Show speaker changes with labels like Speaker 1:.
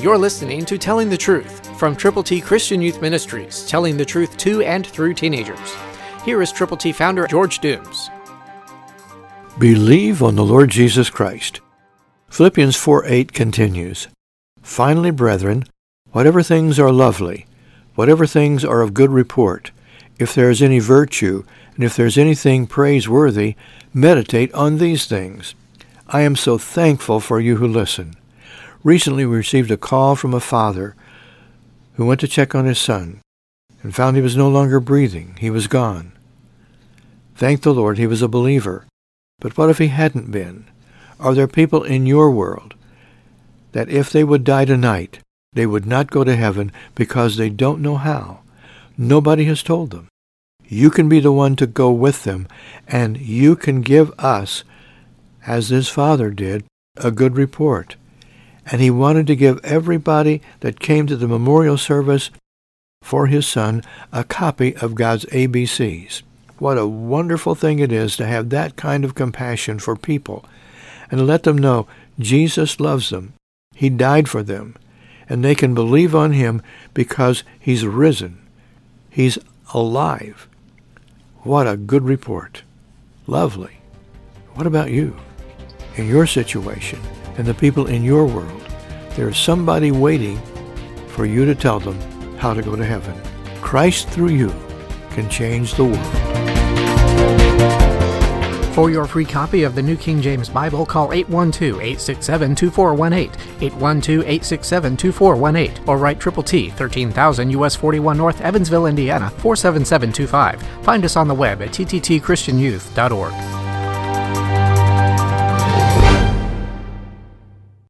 Speaker 1: You're listening to Telling the Truth from Triple T Christian Youth Ministries, telling the truth to and through teenagers. Here is Triple T founder George Dooms.
Speaker 2: Believe on the Lord Jesus Christ. Philippians 4 8 continues Finally, brethren, whatever things are lovely, whatever things are of good report, if there is any virtue, and if there is anything praiseworthy, meditate on these things. I am so thankful for you who listen. Recently we received a call from a father who went to check on his son and found he was no longer breathing. He was gone. Thank the Lord he was a believer. But what if he hadn't been? Are there people in your world that if they would die tonight, they would not go to heaven because they don't know how? Nobody has told them. You can be the one to go with them, and you can give us, as this father did, a good report and he wanted to give everybody that came to the memorial service for his son a copy of God's ABCs. What a wonderful thing it is to have that kind of compassion for people and let them know Jesus loves them. He died for them, and they can believe on him because he's risen. He's alive. What a good report. Lovely. What about you? In your situation? And the people in your world. There is somebody waiting for you to tell them how to go to heaven. Christ through you can change the world.
Speaker 1: For your free copy of the New King James Bible, call 812-867-2418, 812-867-2418, or write Triple T, 13000 US 41 North, Evansville, Indiana, 47725. Find us on the web at tttchristianyouth.org.